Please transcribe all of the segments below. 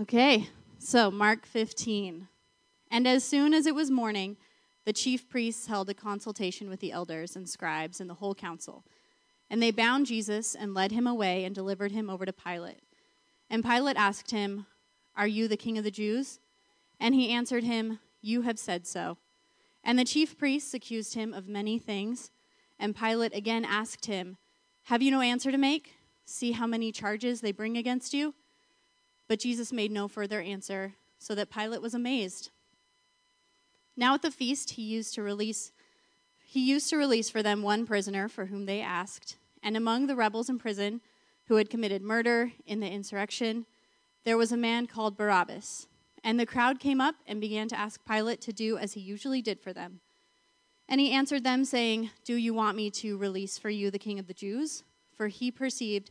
Okay, so Mark 15. And as soon as it was morning, the chief priests held a consultation with the elders and scribes and the whole council. And they bound Jesus and led him away and delivered him over to Pilate. And Pilate asked him, Are you the king of the Jews? And he answered him, You have said so. And the chief priests accused him of many things. And Pilate again asked him, Have you no answer to make? See how many charges they bring against you? But Jesus made no further answer, so that Pilate was amazed. Now at the feast he used to release he used to release for them one prisoner for whom they asked, and among the rebels in prison who had committed murder in the insurrection, there was a man called Barabbas. And the crowd came up and began to ask Pilate to do as he usually did for them. And he answered them, saying, Do you want me to release for you the king of the Jews? For he perceived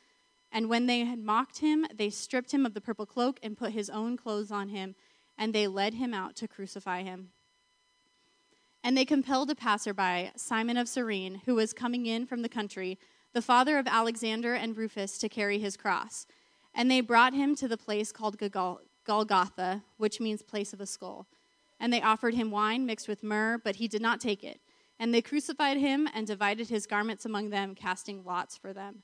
And when they had mocked him, they stripped him of the purple cloak and put his own clothes on him, and they led him out to crucify him. And they compelled a passerby, Simon of Cyrene, who was coming in from the country, the father of Alexander and Rufus, to carry his cross. And they brought him to the place called Golgotha, which means place of a skull. And they offered him wine mixed with myrrh, but he did not take it. And they crucified him and divided his garments among them, casting lots for them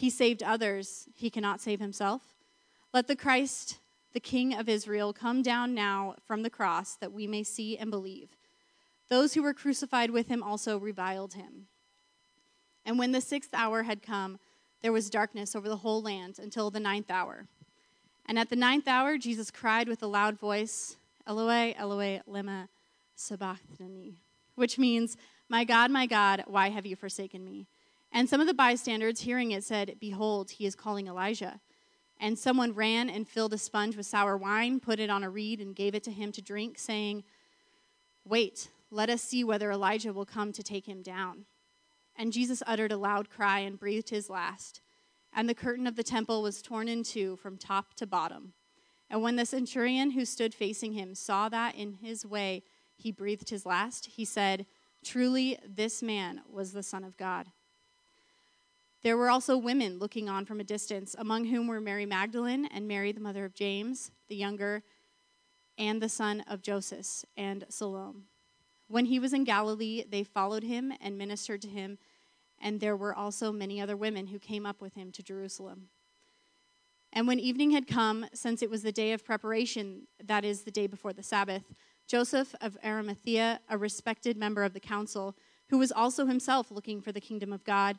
he saved others, he cannot save himself. Let the Christ, the King of Israel, come down now from the cross that we may see and believe. Those who were crucified with him also reviled him. And when the sixth hour had come, there was darkness over the whole land until the ninth hour. And at the ninth hour, Jesus cried with a loud voice, Eloi, Eloi, lema sabachthani, which means, My God, my God, why have you forsaken me? And some of the bystanders, hearing it, said, Behold, he is calling Elijah. And someone ran and filled a sponge with sour wine, put it on a reed, and gave it to him to drink, saying, Wait, let us see whether Elijah will come to take him down. And Jesus uttered a loud cry and breathed his last. And the curtain of the temple was torn in two from top to bottom. And when the centurion who stood facing him saw that in his way he breathed his last, he said, Truly, this man was the Son of God. There were also women looking on from a distance, among whom were Mary Magdalene and Mary, the mother of James, the younger, and the son of Joseph, and Salome. When he was in Galilee, they followed him and ministered to him, and there were also many other women who came up with him to Jerusalem. And when evening had come, since it was the day of preparation, that is, the day before the Sabbath, Joseph of Arimathea, a respected member of the council, who was also himself looking for the kingdom of God,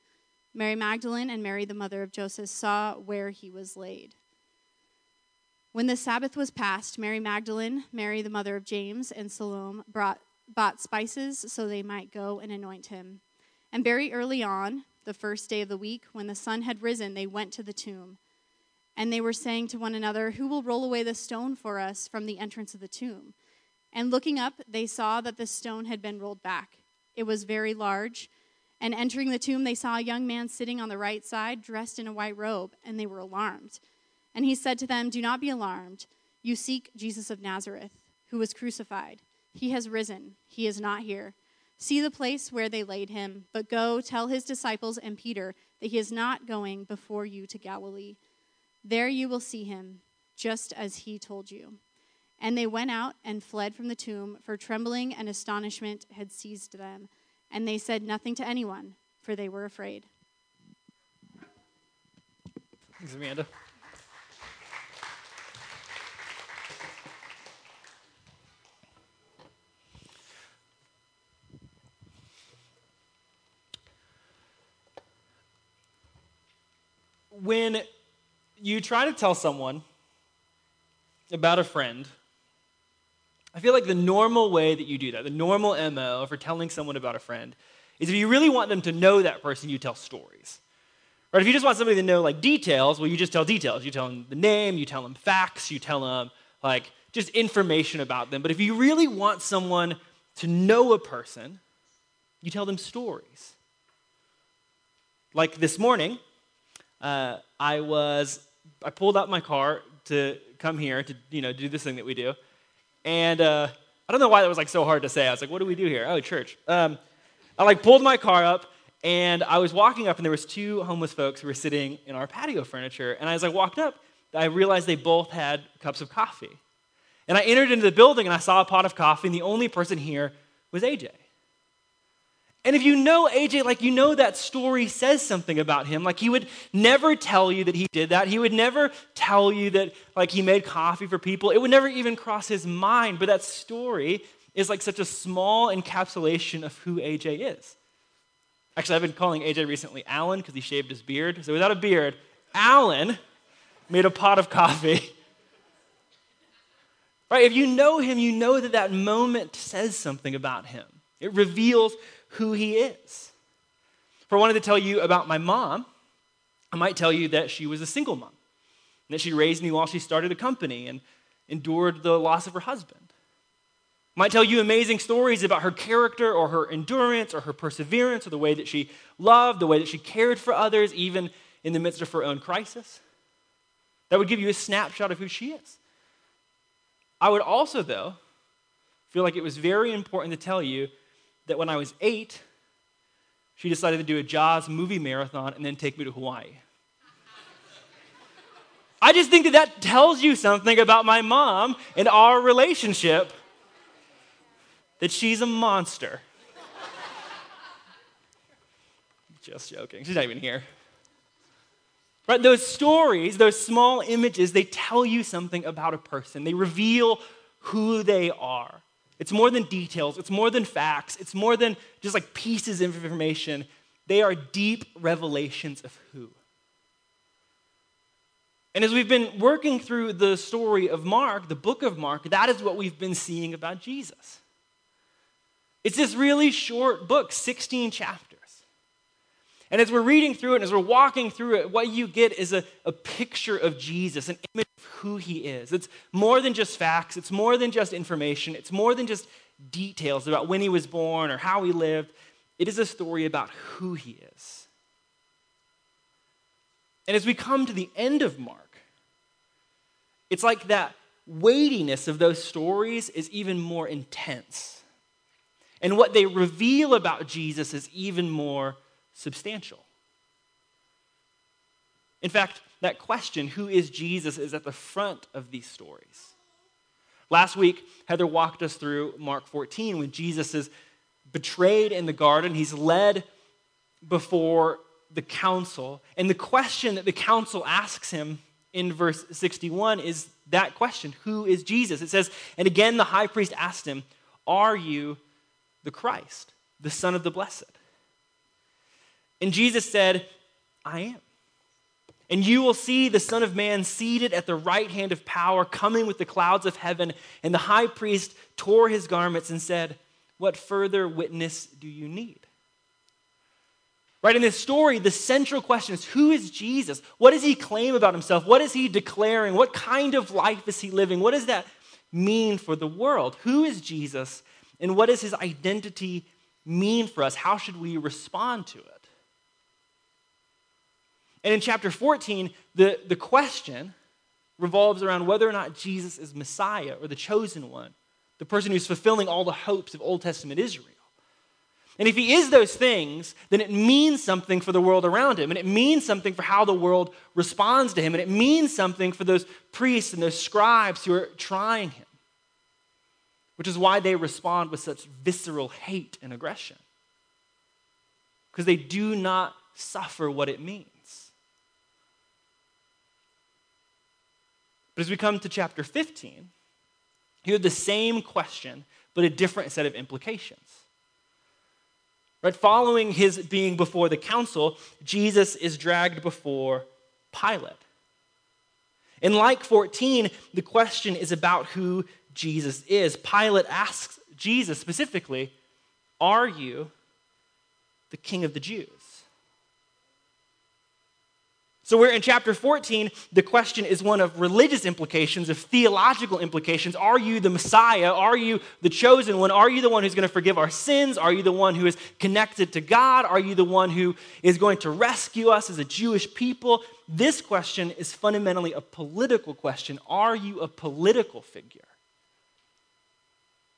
Mary Magdalene and Mary, the mother of Joseph, saw where he was laid. When the Sabbath was past, Mary Magdalene, Mary, the mother of James, and Salome brought bought spices so they might go and anoint him. And very early on, the first day of the week, when the sun had risen, they went to the tomb. And they were saying to one another, Who will roll away the stone for us from the entrance of the tomb? And looking up, they saw that the stone had been rolled back. It was very large. And entering the tomb, they saw a young man sitting on the right side, dressed in a white robe, and they were alarmed. And he said to them, Do not be alarmed. You seek Jesus of Nazareth, who was crucified. He has risen. He is not here. See the place where they laid him, but go tell his disciples and Peter that he is not going before you to Galilee. There you will see him, just as he told you. And they went out and fled from the tomb, for trembling and astonishment had seized them. And they said nothing to anyone, for they were afraid. Thanks, Amanda. when you try to tell someone about a friend, I feel like the normal way that you do that, the normal MO for telling someone about a friend, is if you really want them to know that person, you tell stories. Right? If you just want somebody to know like details, well, you just tell details. You tell them the name, you tell them facts, you tell them like just information about them. But if you really want someone to know a person, you tell them stories. Like this morning, uh, I was, I pulled out my car to come here to, you know, do this thing that we do. And uh, I don't know why that was like so hard to say. I was like, what do we do here? Oh, church. Um, I like pulled my car up and I was walking up and there was two homeless folks who were sitting in our patio furniture. And as I walked up, I realized they both had cups of coffee. And I entered into the building and I saw a pot of coffee and the only person here was AJ. And if you know AJ, like you know that story says something about him. Like he would never tell you that he did that. He would never tell you that like he made coffee for people. It would never even cross his mind. But that story is like such a small encapsulation of who AJ is. Actually, I've been calling AJ recently Alan because he shaved his beard. So without a beard, Alan made a pot of coffee. Right? If you know him, you know that that moment says something about him. It reveals who he is. If I wanted to tell you about my mom, I might tell you that she was a single mom, and that she raised me while she started a company and endured the loss of her husband. I might tell you amazing stories about her character or her endurance or her perseverance or the way that she loved, the way that she cared for others, even in the midst of her own crisis. That would give you a snapshot of who she is. I would also, though, feel like it was very important to tell you that when I was eight, she decided to do a Jaws movie marathon and then take me to Hawaii. I just think that that tells you something about my mom and our relationship that she's a monster. just joking. She's not even here. Right? Those stories, those small images, they tell you something about a person. They reveal who they are. It's more than details, it's more than facts, it's more than just like pieces of information. They are deep revelations of who. And as we've been working through the story of Mark, the book of Mark, that is what we've been seeing about Jesus. It's this really short book, 16 chapters. And as we're reading through it, and as we're walking through it, what you get is a, a picture of Jesus, an image of who he is. It's more than just facts, it's more than just information, it's more than just details about when he was born or how he lived. It is a story about who he is. And as we come to the end of Mark, it's like that weightiness of those stories is even more intense. And what they reveal about Jesus is even more substantial. In fact, that question, who is Jesus, is at the front of these stories. Last week, Heather walked us through Mark 14 when Jesus is betrayed in the garden. He's led before the council. And the question that the council asks him in verse 61 is that question Who is Jesus? It says, And again, the high priest asked him, Are you the Christ, the Son of the Blessed? And Jesus said, I am. And you will see the Son of Man seated at the right hand of power, coming with the clouds of heaven. And the high priest tore his garments and said, What further witness do you need? Right, in this story, the central question is who is Jesus? What does he claim about himself? What is he declaring? What kind of life is he living? What does that mean for the world? Who is Jesus? And what does his identity mean for us? How should we respond to it? And in chapter 14, the, the question revolves around whether or not Jesus is Messiah or the chosen one, the person who's fulfilling all the hopes of Old Testament Israel. And if he is those things, then it means something for the world around him, and it means something for how the world responds to him, and it means something for those priests and those scribes who are trying him, which is why they respond with such visceral hate and aggression. Because they do not suffer what it means. But as we come to chapter 15, you have the same question, but a different set of implications. Right? Following his being before the council, Jesus is dragged before Pilate. In like 14, the question is about who Jesus is. Pilate asks Jesus specifically, Are you the king of the Jews? So, we're in chapter 14, the question is one of religious implications, of theological implications. Are you the Messiah? Are you the chosen one? Are you the one who's going to forgive our sins? Are you the one who is connected to God? Are you the one who is going to rescue us as a Jewish people? This question is fundamentally a political question. Are you a political figure?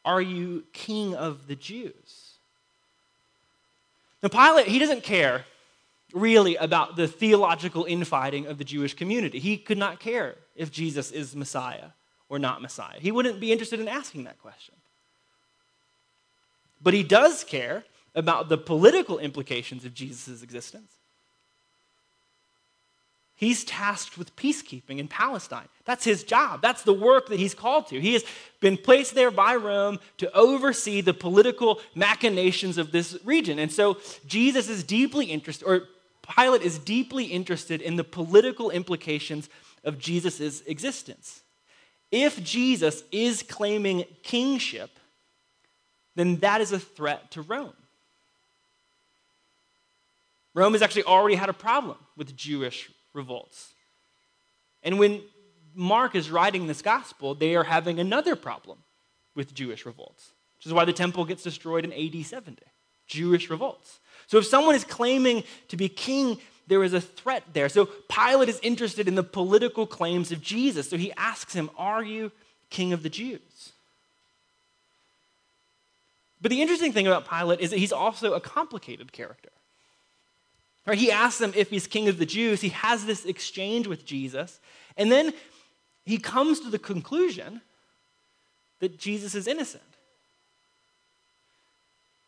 Are you king of the Jews? Now, Pilate, he doesn't care really about the theological infighting of the Jewish community. He could not care if Jesus is Messiah or not Messiah. He wouldn't be interested in asking that question. But he does care about the political implications of Jesus' existence. He's tasked with peacekeeping in Palestine. That's his job. That's the work that he's called to. He has been placed there by Rome to oversee the political machinations of this region. And so Jesus is deeply interested, or Pilate is deeply interested in the political implications of Jesus' existence. If Jesus is claiming kingship, then that is a threat to Rome. Rome has actually already had a problem with Jewish revolts. And when Mark is writing this gospel, they are having another problem with Jewish revolts, which is why the temple gets destroyed in AD 70. Jewish revolts. So if someone is claiming to be king, there is a threat there. So Pilate is interested in the political claims of Jesus. So he asks him, Are you king of the Jews? But the interesting thing about Pilate is that he's also a complicated character. Right? He asks him if he's king of the Jews. He has this exchange with Jesus. And then he comes to the conclusion that Jesus is innocent.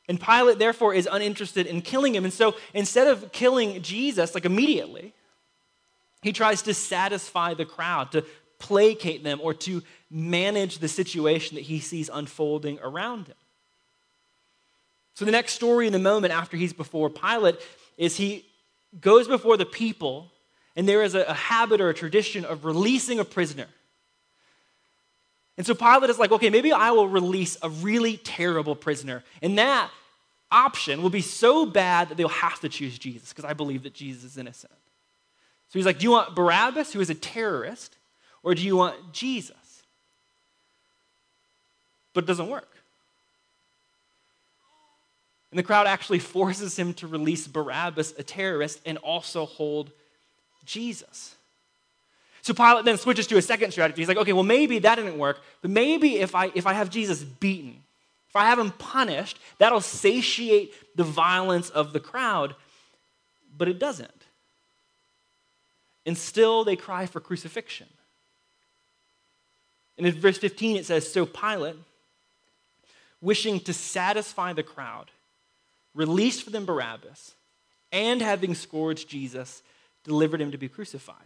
And Pilate, therefore, is uninterested in killing him. And so instead of killing Jesus, like immediately, he tries to satisfy the crowd, to placate them, or to manage the situation that he sees unfolding around him. So the next story in the moment after he's before Pilate is he goes before the people, and there is a, a habit or a tradition of releasing a prisoner. And so Pilate is like, okay, maybe I will release a really terrible prisoner. And that option will be so bad that they'll have to choose Jesus because I believe that Jesus is innocent. So he's like, do you want Barabbas, who is a terrorist, or do you want Jesus? But it doesn't work. And the crowd actually forces him to release Barabbas, a terrorist, and also hold Jesus. So Pilate then switches to a second strategy. He's like, okay, well, maybe that didn't work, but maybe if I, if I have Jesus beaten, if I have him punished, that'll satiate the violence of the crowd. But it doesn't. And still they cry for crucifixion. And in verse 15 it says So Pilate, wishing to satisfy the crowd, released for them Barabbas, and having scourged Jesus, delivered him to be crucified.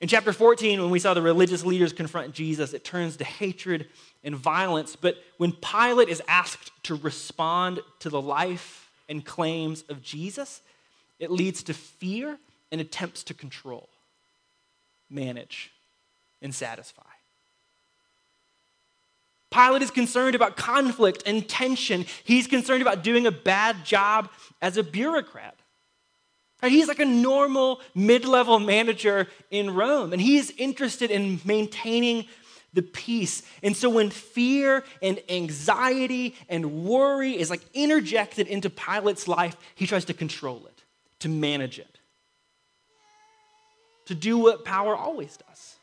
In chapter 14, when we saw the religious leaders confront Jesus, it turns to hatred and violence. But when Pilate is asked to respond to the life and claims of Jesus, it leads to fear and attempts to control, manage, and satisfy. Pilate is concerned about conflict and tension. He's concerned about doing a bad job as a bureaucrat. He's like a normal mid level manager in Rome, and he's interested in maintaining the peace. And so when fear and anxiety and worry is like interjected into Pilate's life, he tries to control it, to manage it, to do what power always does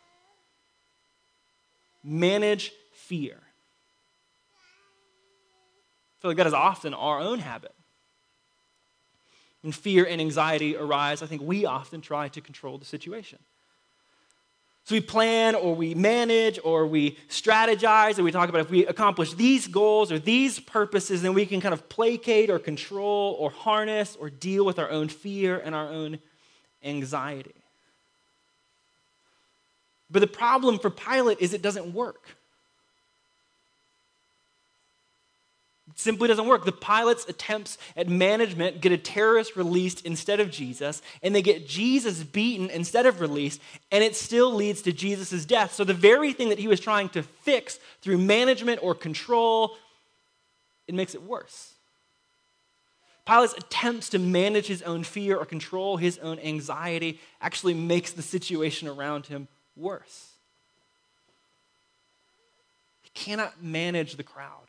manage fear. I feel like that is often our own habit. When fear and anxiety arise, I think we often try to control the situation. So we plan or we manage or we strategize or we talk about if we accomplish these goals or these purposes, then we can kind of placate or control or harness or deal with our own fear and our own anxiety. But the problem for Pilate is it doesn't work. Simply doesn't work. The Pilate's attempts at management get a terrorist released instead of Jesus, and they get Jesus beaten instead of released, and it still leads to Jesus' death. So the very thing that he was trying to fix through management or control, it makes it worse. Pilate's attempts to manage his own fear or control his own anxiety actually makes the situation around him worse. He cannot manage the crowd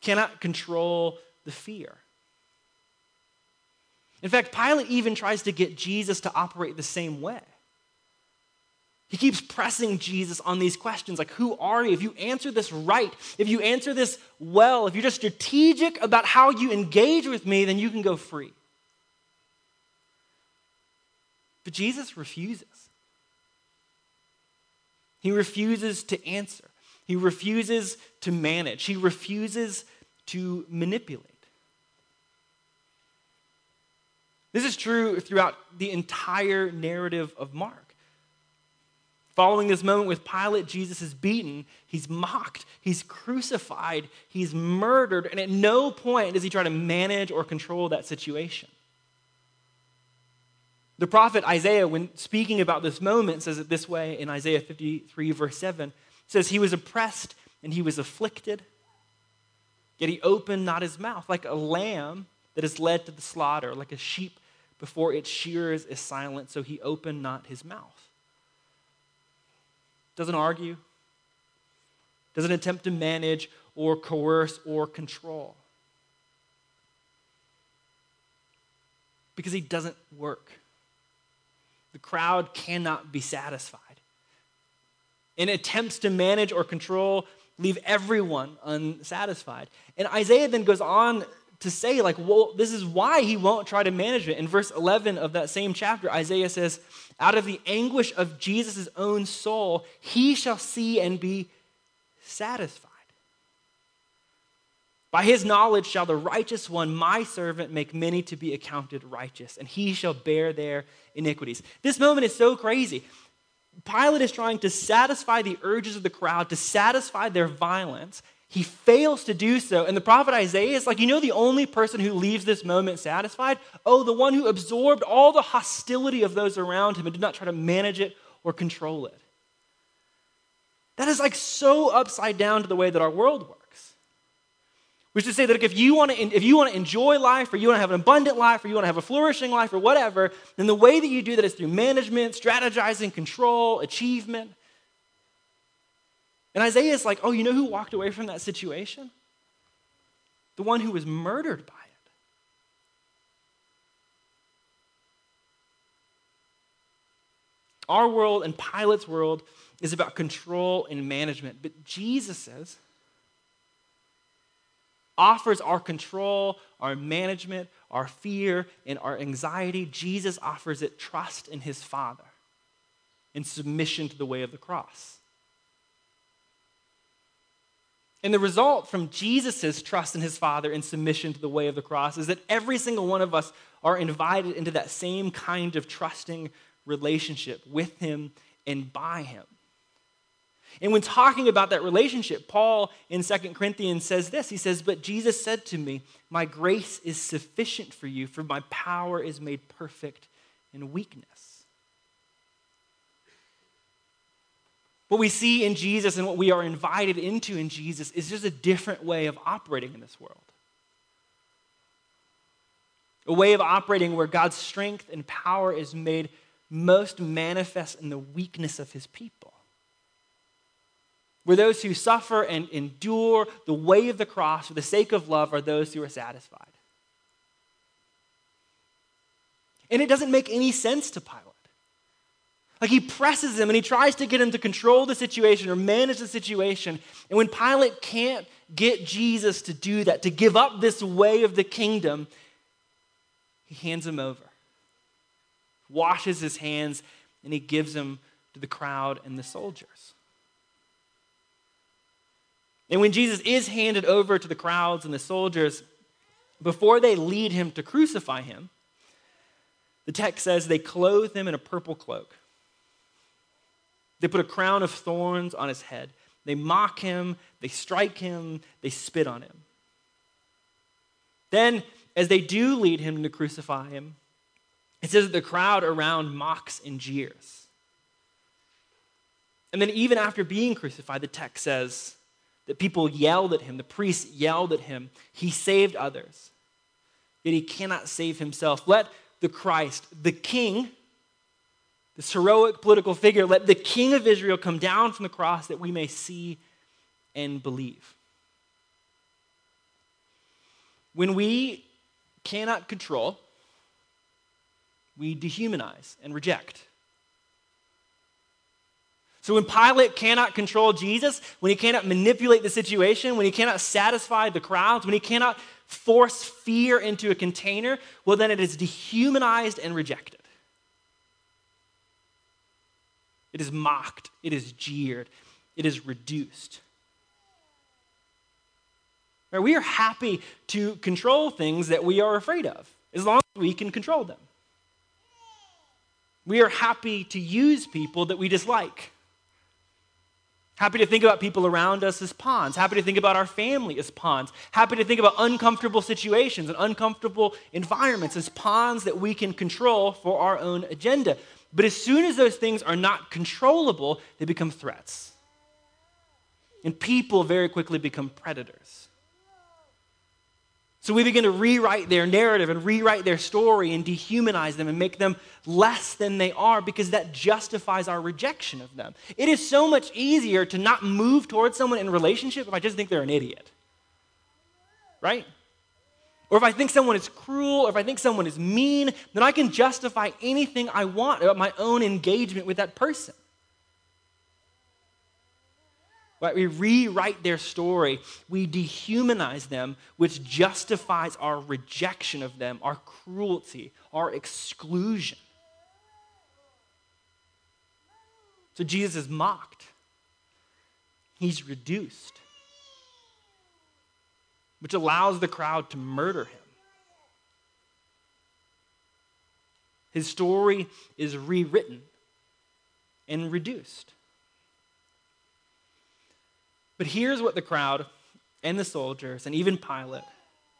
cannot control the fear. In fact, Pilate even tries to get Jesus to operate the same way. He keeps pressing Jesus on these questions like, Who are you? If you answer this right, if you answer this well, if you're just strategic about how you engage with me, then you can go free. But Jesus refuses. He refuses to answer. He refuses to manage, he refuses to manipulate. This is true throughout the entire narrative of Mark. Following this moment with Pilate, Jesus is beaten, he's mocked, he's crucified, he's murdered, and at no point does he try to manage or control that situation. The prophet Isaiah, when speaking about this moment, says it this way in Isaiah 53, verse 7 says, He was oppressed and he was afflicted, yet he opened not his mouth, like a lamb that is led to the slaughter, like a sheep before its shearers is silent, so he opened not his mouth. Doesn't argue, doesn't attempt to manage or coerce or control. Because he doesn't work. The crowd cannot be satisfied in attempts to manage or control leave everyone unsatisfied. And Isaiah then goes on to say, like, well, this is why he won't try to manage it. In verse 11 of that same chapter, Isaiah says, Out of the anguish of Jesus' own soul, he shall see and be satisfied. By his knowledge shall the righteous one, my servant, make many to be accounted righteous, and he shall bear their iniquities. This moment is so crazy Pilate is trying to satisfy the urges of the crowd, to satisfy their violence. He fails to do so. And the prophet Isaiah is like, you know, the only person who leaves this moment satisfied? Oh, the one who absorbed all the hostility of those around him and did not try to manage it or control it. That is like so upside down to the way that our world works. Which is to say that if you want to, if you want to enjoy life, or you want to have an abundant life, or you want to have a flourishing life, or whatever, then the way that you do that is through management, strategizing, control, achievement. And Isaiah is like, oh, you know who walked away from that situation? The one who was murdered by it. Our world and Pilate's world is about control and management, but Jesus says, offers our control, our management, our fear, and our anxiety. Jesus offers it trust in his Father in submission to the way of the cross. And the result from Jesus' trust in his Father and submission to the way of the cross is that every single one of us are invited into that same kind of trusting relationship with him and by him. And when talking about that relationship, Paul in Second Corinthians says this He says, But Jesus said to me, My grace is sufficient for you, for my power is made perfect in weakness. What we see in Jesus and what we are invited into in Jesus is just a different way of operating in this world. A way of operating where God's strength and power is made most manifest in the weakness of his people. Where those who suffer and endure the way of the cross for the sake of love are those who are satisfied. And it doesn't make any sense to Pilate. Like he presses him and he tries to get him to control the situation or manage the situation. And when Pilate can't get Jesus to do that, to give up this way of the kingdom, he hands him over, washes his hands, and he gives him to the crowd and the soldiers. And when Jesus is handed over to the crowds and the soldiers, before they lead him to crucify him, the text says they clothe him in a purple cloak. They put a crown of thorns on his head. They mock him, they strike him, they spit on him. Then, as they do lead him to crucify him, it says that the crowd around mocks and jeers. And then, even after being crucified, the text says that people yelled at him, the priests yelled at him. He saved others, yet he cannot save himself. Let the Christ, the King, this heroic political figure, let the king of Israel come down from the cross that we may see and believe. When we cannot control, we dehumanize and reject. So when Pilate cannot control Jesus, when he cannot manipulate the situation, when he cannot satisfy the crowds, when he cannot force fear into a container, well, then it is dehumanized and rejected. It is mocked, it is jeered, it is reduced. Right, we are happy to control things that we are afraid of, as long as we can control them. We are happy to use people that we dislike. Happy to think about people around us as pawns. Happy to think about our family as pawns. Happy to think about uncomfortable situations and uncomfortable environments as pawns that we can control for our own agenda. But as soon as those things are not controllable, they become threats. And people very quickly become predators. So we begin to rewrite their narrative and rewrite their story and dehumanize them and make them less than they are because that justifies our rejection of them. It is so much easier to not move towards someone in relationship if I just think they're an idiot. Right? Or if I think someone is cruel, or if I think someone is mean, then I can justify anything I want about my own engagement with that person. Right? We rewrite their story, we dehumanize them, which justifies our rejection of them, our cruelty, our exclusion. So Jesus is mocked, he's reduced which allows the crowd to murder him. His story is rewritten and reduced. But here's what the crowd and the soldiers and even Pilate,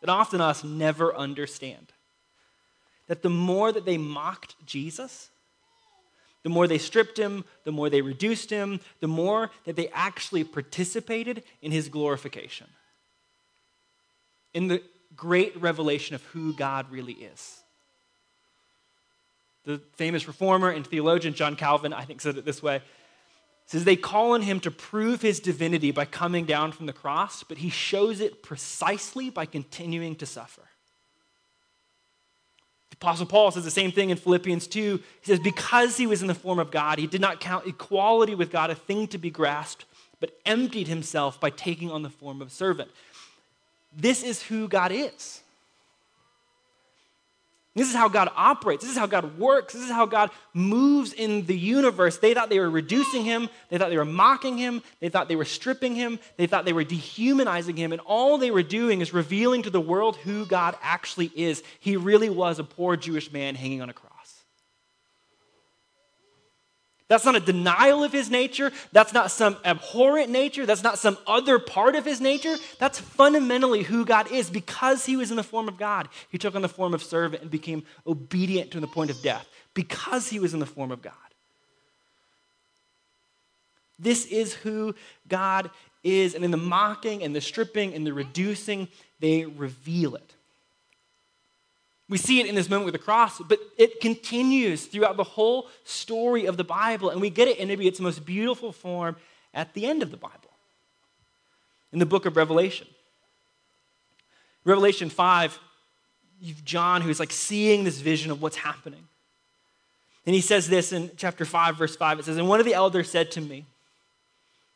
that often us never understand that the more that they mocked Jesus, the more they stripped him, the more they reduced him, the more that they actually participated in his glorification in the great revelation of who God really is. The famous reformer and theologian John Calvin, I think, said it this way says they call on him to prove his divinity by coming down from the cross, but he shows it precisely by continuing to suffer. The Apostle Paul says the same thing in Philippians 2. He says, Because he was in the form of God, he did not count equality with God a thing to be grasped, but emptied himself by taking on the form of a servant. This is who God is. This is how God operates. This is how God works. This is how God moves in the universe. They thought they were reducing him. They thought they were mocking him. They thought they were stripping him. They thought they were dehumanizing him. And all they were doing is revealing to the world who God actually is. He really was a poor Jewish man hanging on a cross. That's not a denial of his nature. That's not some abhorrent nature. That's not some other part of his nature. That's fundamentally who God is. Because he was in the form of God, he took on the form of servant and became obedient to the point of death. Because he was in the form of God. This is who God is. And in the mocking and the stripping and the reducing, they reveal it. We see it in this moment with the cross, but it continues throughout the whole story of the Bible, and we get it in maybe its most beautiful form at the end of the Bible, in the book of Revelation. Revelation 5, you've John who's like seeing this vision of what's happening. And he says this in chapter 5, verse 5. It says, And one of the elders said to me,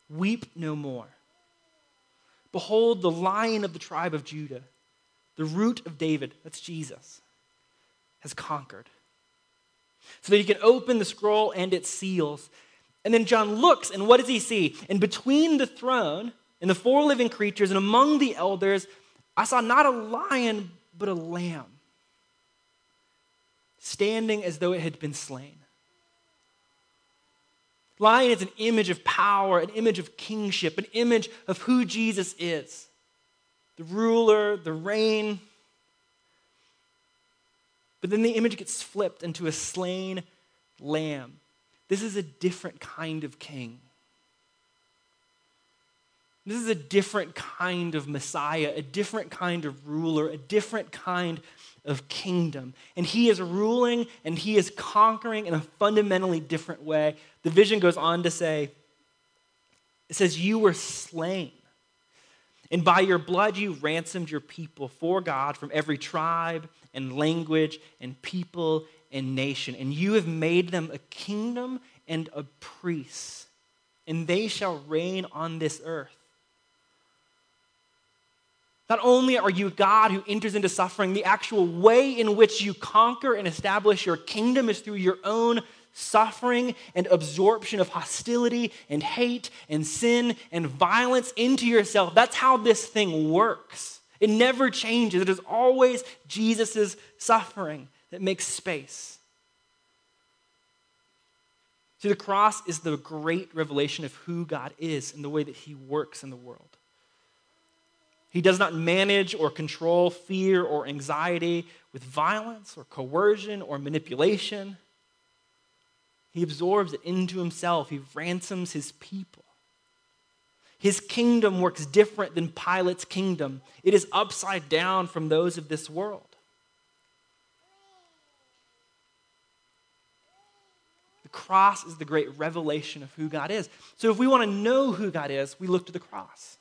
Weep no more. Behold, the lion of the tribe of Judah, the root of David, that's Jesus, has conquered. So that he can open the scroll and its seals. And then John looks, and what does he see? And between the throne and the four living creatures and among the elders, I saw not a lion, but a lamb standing as though it had been slain. Lion is an image of power, an image of kingship, an image of who Jesus is the ruler, the reign. But then the image gets flipped into a slain lamb. This is a different kind of king. This is a different kind of Messiah, a different kind of ruler, a different kind of kingdom. And he is ruling and he is conquering in a fundamentally different way. The vision goes on to say, it says, You were slain. And by your blood you ransomed your people for God from every tribe and language and people and nation. And you have made them a kingdom and a priest, and they shall reign on this earth. Not only are you God who enters into suffering, the actual way in which you conquer and establish your kingdom is through your own suffering and absorption of hostility and hate and sin and violence into yourself. That's how this thing works. It never changes. It is always Jesus' suffering that makes space. See, the cross is the great revelation of who God is and the way that he works in the world. He does not manage or control fear or anxiety with violence or coercion or manipulation. He absorbs it into himself. He ransoms his people. His kingdom works different than Pilate's kingdom, it is upside down from those of this world. The cross is the great revelation of who God is. So, if we want to know who God is, we look to the cross.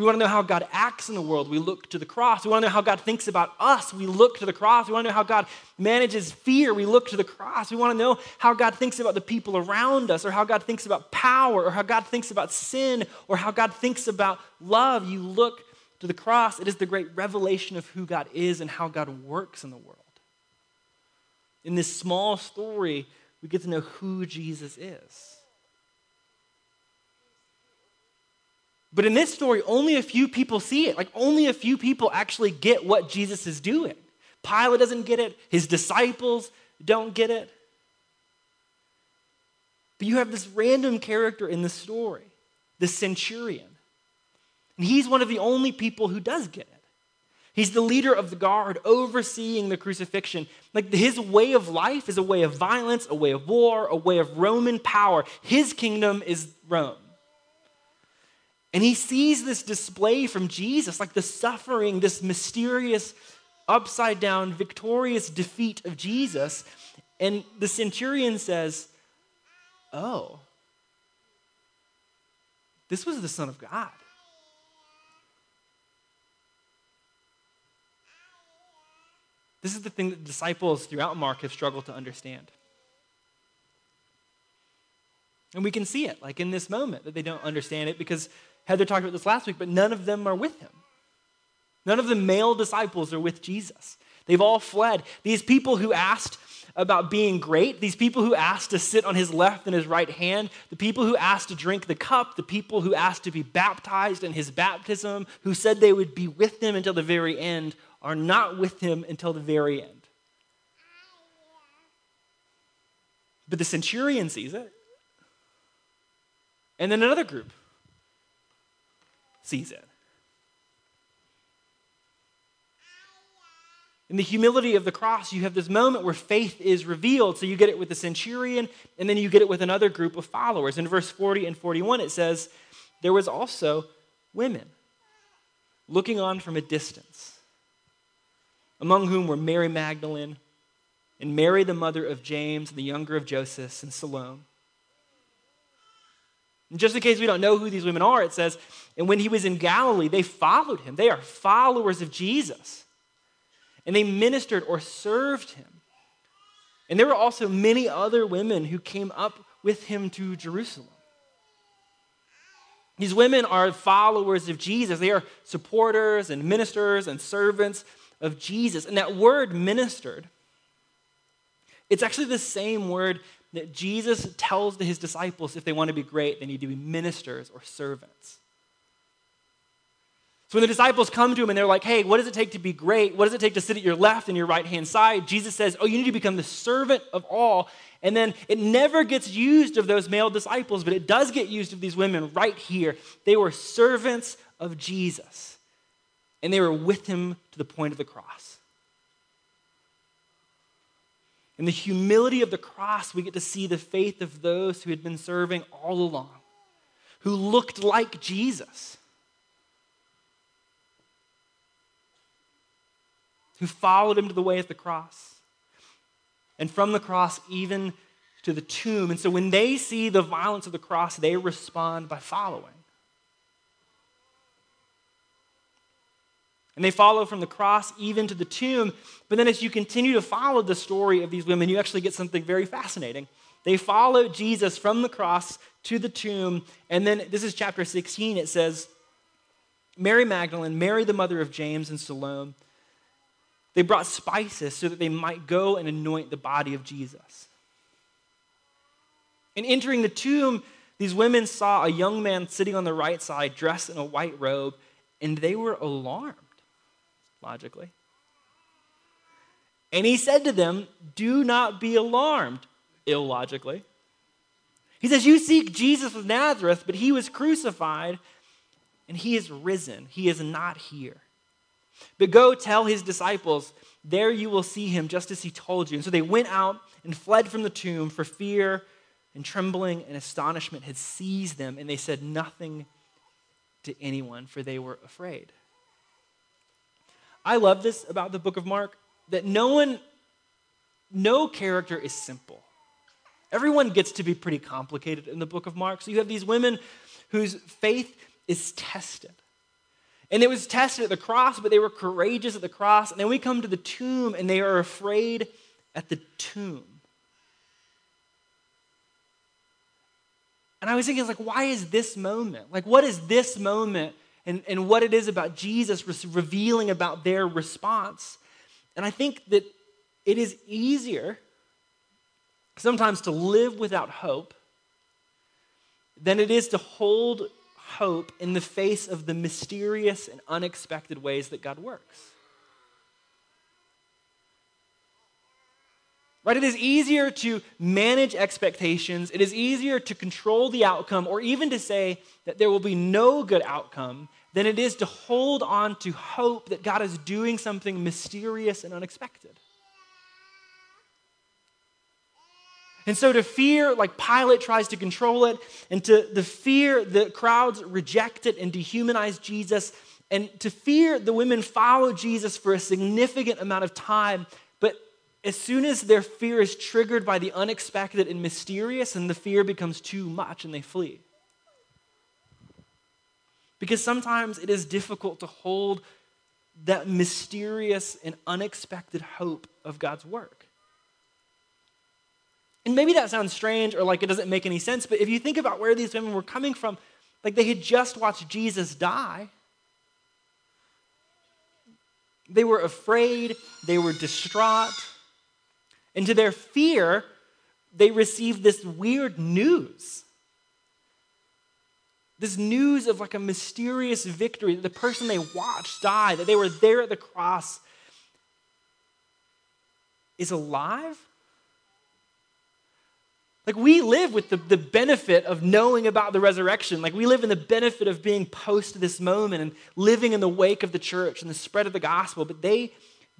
We want to know how God acts in the world. We look to the cross. We want to know how God thinks about us. We look to the cross. We want to know how God manages fear. We look to the cross. We want to know how God thinks about the people around us, or how God thinks about power, or how God thinks about sin, or how God thinks about love. You look to the cross. It is the great revelation of who God is and how God works in the world. In this small story, we get to know who Jesus is. But in this story, only a few people see it. Like, only a few people actually get what Jesus is doing. Pilate doesn't get it, his disciples don't get it. But you have this random character in the story, the centurion. And he's one of the only people who does get it. He's the leader of the guard overseeing the crucifixion. Like his way of life is a way of violence, a way of war, a way of Roman power. His kingdom is Rome. And he sees this display from Jesus, like the suffering, this mysterious, upside down, victorious defeat of Jesus. And the centurion says, Oh, this was the Son of God. This is the thing that disciples throughout Mark have struggled to understand. And we can see it, like in this moment, that they don't understand it because Heather talked about this last week, but none of them are with him. None of the male disciples are with Jesus. They've all fled. These people who asked about being great, these people who asked to sit on his left and his right hand, the people who asked to drink the cup, the people who asked to be baptized in his baptism, who said they would be with him until the very end, are not with him until the very end. But the centurion sees it. And then another group sees it. In the humility of the cross, you have this moment where faith is revealed. So you get it with the centurion, and then you get it with another group of followers. In verse 40 and 41, it says, There was also women looking on from a distance, among whom were Mary Magdalene and Mary, the mother of James, the younger of Joseph, and Salome. And just in case we don't know who these women are, it says, And when he was in Galilee, they followed him. They are followers of Jesus and they ministered or served him. And there were also many other women who came up with him to Jerusalem. These women are followers of Jesus. They are supporters and ministers and servants of Jesus. And that word ministered, it's actually the same word that Jesus tells his disciples if they want to be great, they need to be ministers or servants. So when the disciples come to him and they're like, hey, what does it take to be great? What does it take to sit at your left and your right hand side? Jesus says, oh, you need to become the servant of all. And then it never gets used of those male disciples, but it does get used of these women right here. They were servants of Jesus, and they were with him to the point of the cross. In the humility of the cross, we get to see the faith of those who had been serving all along, who looked like Jesus who followed him to the way of the cross. And from the cross, even to the tomb. And so when they see the violence of the cross, they respond by following. And they follow from the cross even to the tomb. But then, as you continue to follow the story of these women, you actually get something very fascinating. They follow Jesus from the cross to the tomb. And then, this is chapter 16. It says, Mary Magdalene, Mary the mother of James and Salome, they brought spices so that they might go and anoint the body of Jesus. In entering the tomb, these women saw a young man sitting on the right side, dressed in a white robe, and they were alarmed, logically. And he said to them, Do not be alarmed, illogically. He says, You seek Jesus of Nazareth, but he was crucified, and he is risen. He is not here. But go tell his disciples, there you will see him just as he told you. And so they went out and fled from the tomb, for fear and trembling and astonishment had seized them, and they said nothing to anyone, for they were afraid. I love this about the book of Mark that no one, no character is simple. Everyone gets to be pretty complicated in the book of Mark. So you have these women whose faith is tested. And it was tested at the cross, but they were courageous at the cross. And then we come to the tomb and they are afraid at the tomb. And I was thinking, like, why is this moment? Like, what is this moment and, and what it is about Jesus revealing about their response? And I think that it is easier sometimes to live without hope than it is to hold hope in the face of the mysterious and unexpected ways that God works. Right? It is easier to manage expectations. It is easier to control the outcome or even to say that there will be no good outcome than it is to hold on to hope that God is doing something mysterious and unexpected. And so to fear, like Pilate tries to control it, and to the fear, the crowds reject it and dehumanize Jesus. And to fear, the women follow Jesus for a significant amount of time. As soon as their fear is triggered by the unexpected and mysterious, and the fear becomes too much and they flee. Because sometimes it is difficult to hold that mysterious and unexpected hope of God's work. And maybe that sounds strange or like it doesn't make any sense, but if you think about where these women were coming from, like they had just watched Jesus die. They were afraid, they were distraught, and to their fear, they received this weird news. This news of like a mysterious victory that the person they watched die, that they were there at the cross, is alive like we live with the, the benefit of knowing about the resurrection. Like we live in the benefit of being post this moment and living in the wake of the church and the spread of the gospel. But they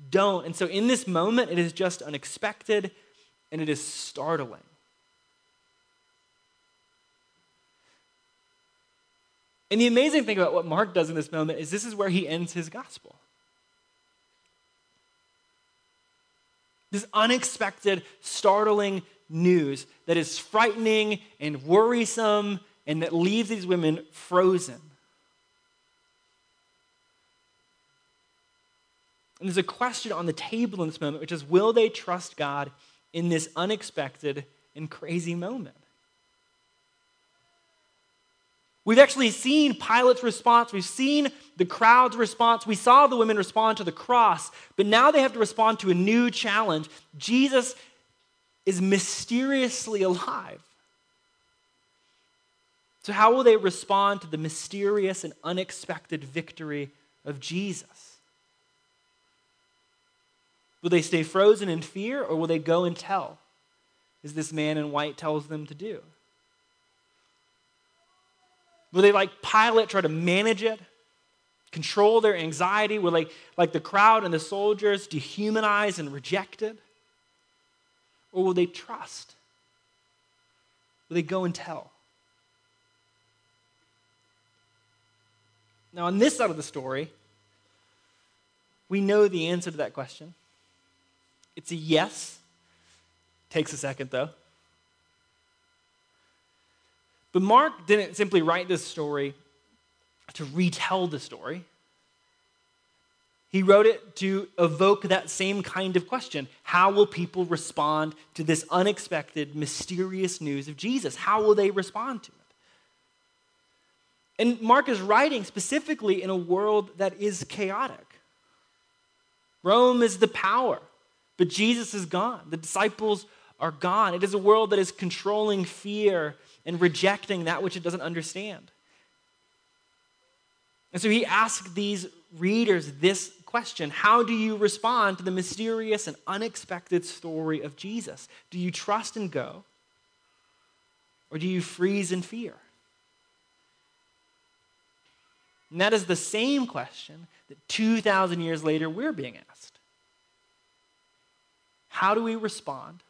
don't. And so in this moment, it is just unexpected and it is startling. And the amazing thing about what Mark does in this moment is this is where he ends his gospel. This unexpected, startling news that is frightening and worrisome and that leaves these women frozen. And there's a question on the table in this moment, which is will they trust God in this unexpected and crazy moment? We've actually seen Pilate's response. We've seen the crowd's response. We saw the women respond to the cross, but now they have to respond to a new challenge. Jesus is mysteriously alive. So, how will they respond to the mysterious and unexpected victory of Jesus? Will they stay frozen in fear or will they go and tell, as this man in white tells them to do? Will they, like Pilate, try to manage it, control their anxiety? Will they, like the crowd and the soldiers, dehumanize and reject it? Or will they trust? Will they go and tell? Now, on this side of the story, we know the answer to that question. It's a yes. Takes a second, though. But Mark didn't simply write this story to retell the story. He wrote it to evoke that same kind of question How will people respond to this unexpected, mysterious news of Jesus? How will they respond to it? And Mark is writing specifically in a world that is chaotic. Rome is the power, but Jesus is gone. The disciples are gone. It is a world that is controlling fear and rejecting that which it doesn't understand. And so he asks these readers this question How do you respond to the mysterious and unexpected story of Jesus? Do you trust and go? Or do you freeze in fear? And that is the same question that 2,000 years later we're being asked. How do we respond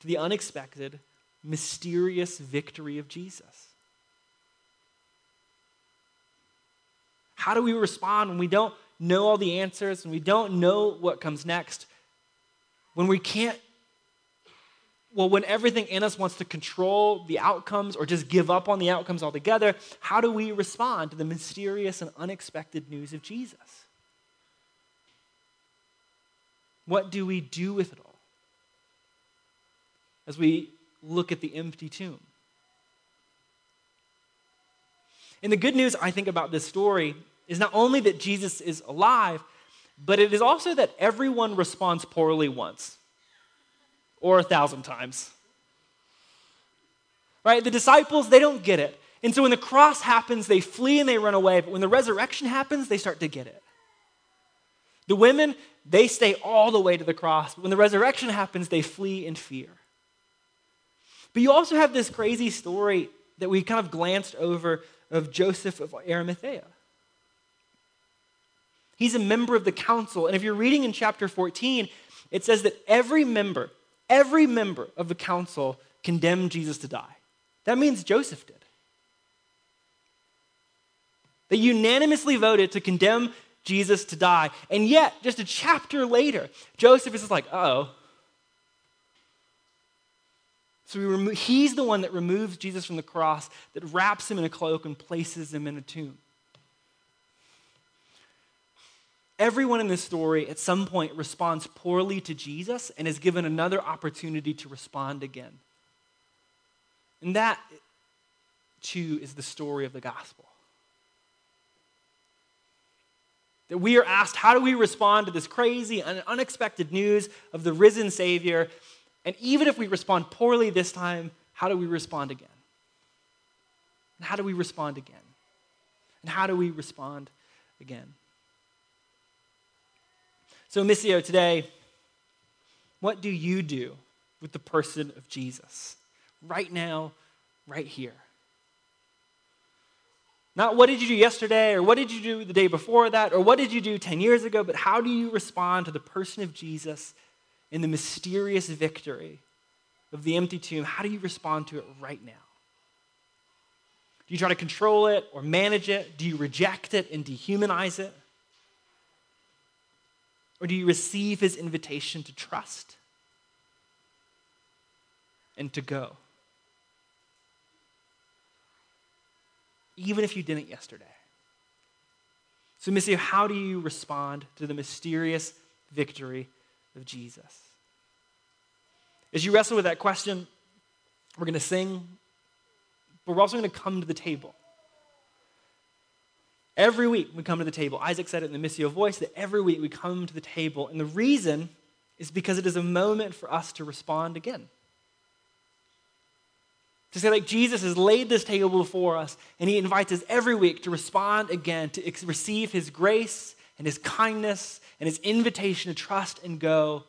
to the unexpected, mysterious victory of Jesus? How do we respond when we don't know all the answers and we don't know what comes next? When we can't, well, when everything in us wants to control the outcomes or just give up on the outcomes altogether, how do we respond to the mysterious and unexpected news of Jesus? What do we do with it all? As we look at the empty tomb. And the good news I think about this story is not only that Jesus is alive, but it is also that everyone responds poorly once or a thousand times. Right? The disciples, they don't get it. And so when the cross happens, they flee and they run away. But when the resurrection happens, they start to get it. The women, they stay all the way to the cross. But when the resurrection happens, they flee in fear. But you also have this crazy story that we kind of glanced over of Joseph of Arimathea. He's a member of the council. And if you're reading in chapter 14, it says that every member, every member of the council condemned Jesus to die. That means Joseph did. They unanimously voted to condemn Jesus to die. And yet, just a chapter later, Joseph is just like, oh. So remo- he's the one that removes Jesus from the cross, that wraps him in a cloak and places him in a tomb. Everyone in this story at some point responds poorly to Jesus and is given another opportunity to respond again. And that, too, is the story of the gospel. That we are asked, how do we respond to this crazy and unexpected news of the risen Savior? And even if we respond poorly this time, how do we respond again? And how do we respond again? And how do we respond again? So, Missio, today, what do you do with the person of Jesus? Right now, right here. Not what did you do yesterday, or what did you do the day before that, or what did you do 10 years ago, but how do you respond to the person of Jesus in the mysterious victory of the empty tomb? How do you respond to it right now? Do you try to control it or manage it? Do you reject it and dehumanize it? Or do you receive his invitation to trust and to go? Even if you didn't yesterday. So, Missio, how do you respond to the mysterious victory of Jesus? As you wrestle with that question, we're going to sing, but we're also going to come to the table. Every week we come to the table. Isaac said it in the Missio voice that every week we come to the table. And the reason is because it is a moment for us to respond again. To say, like, Jesus has laid this table before us, and he invites us every week to respond again, to ex- receive his grace and his kindness and his invitation to trust and go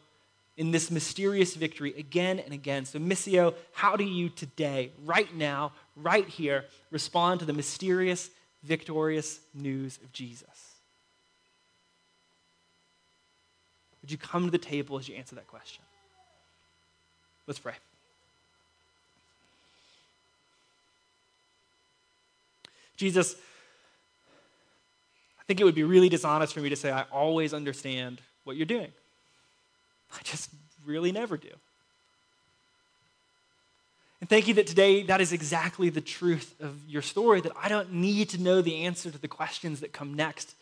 in this mysterious victory again and again. So, Missio, how do you today, right now, right here, respond to the mysterious, victorious news of Jesus? Would you come to the table as you answer that question? Let's pray. Jesus, I think it would be really dishonest for me to say I always understand what you're doing. I just really never do. And thank you that today that is exactly the truth of your story, that I don't need to know the answer to the questions that come next.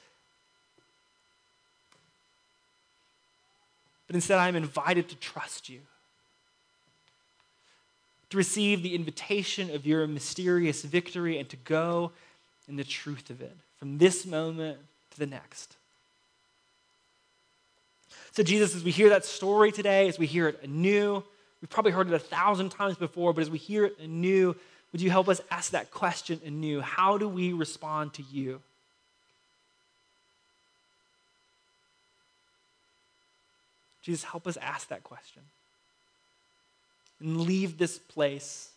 But instead, I'm invited to trust you, to receive the invitation of your mysterious victory, and to go in the truth of it from this moment to the next. So, Jesus, as we hear that story today, as we hear it anew, we've probably heard it a thousand times before, but as we hear it anew, would you help us ask that question anew? How do we respond to you? Jesus, help us ask that question and leave this place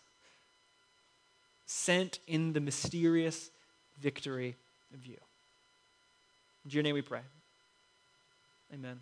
sent in the mysterious victory of you. In your name we pray. Amen.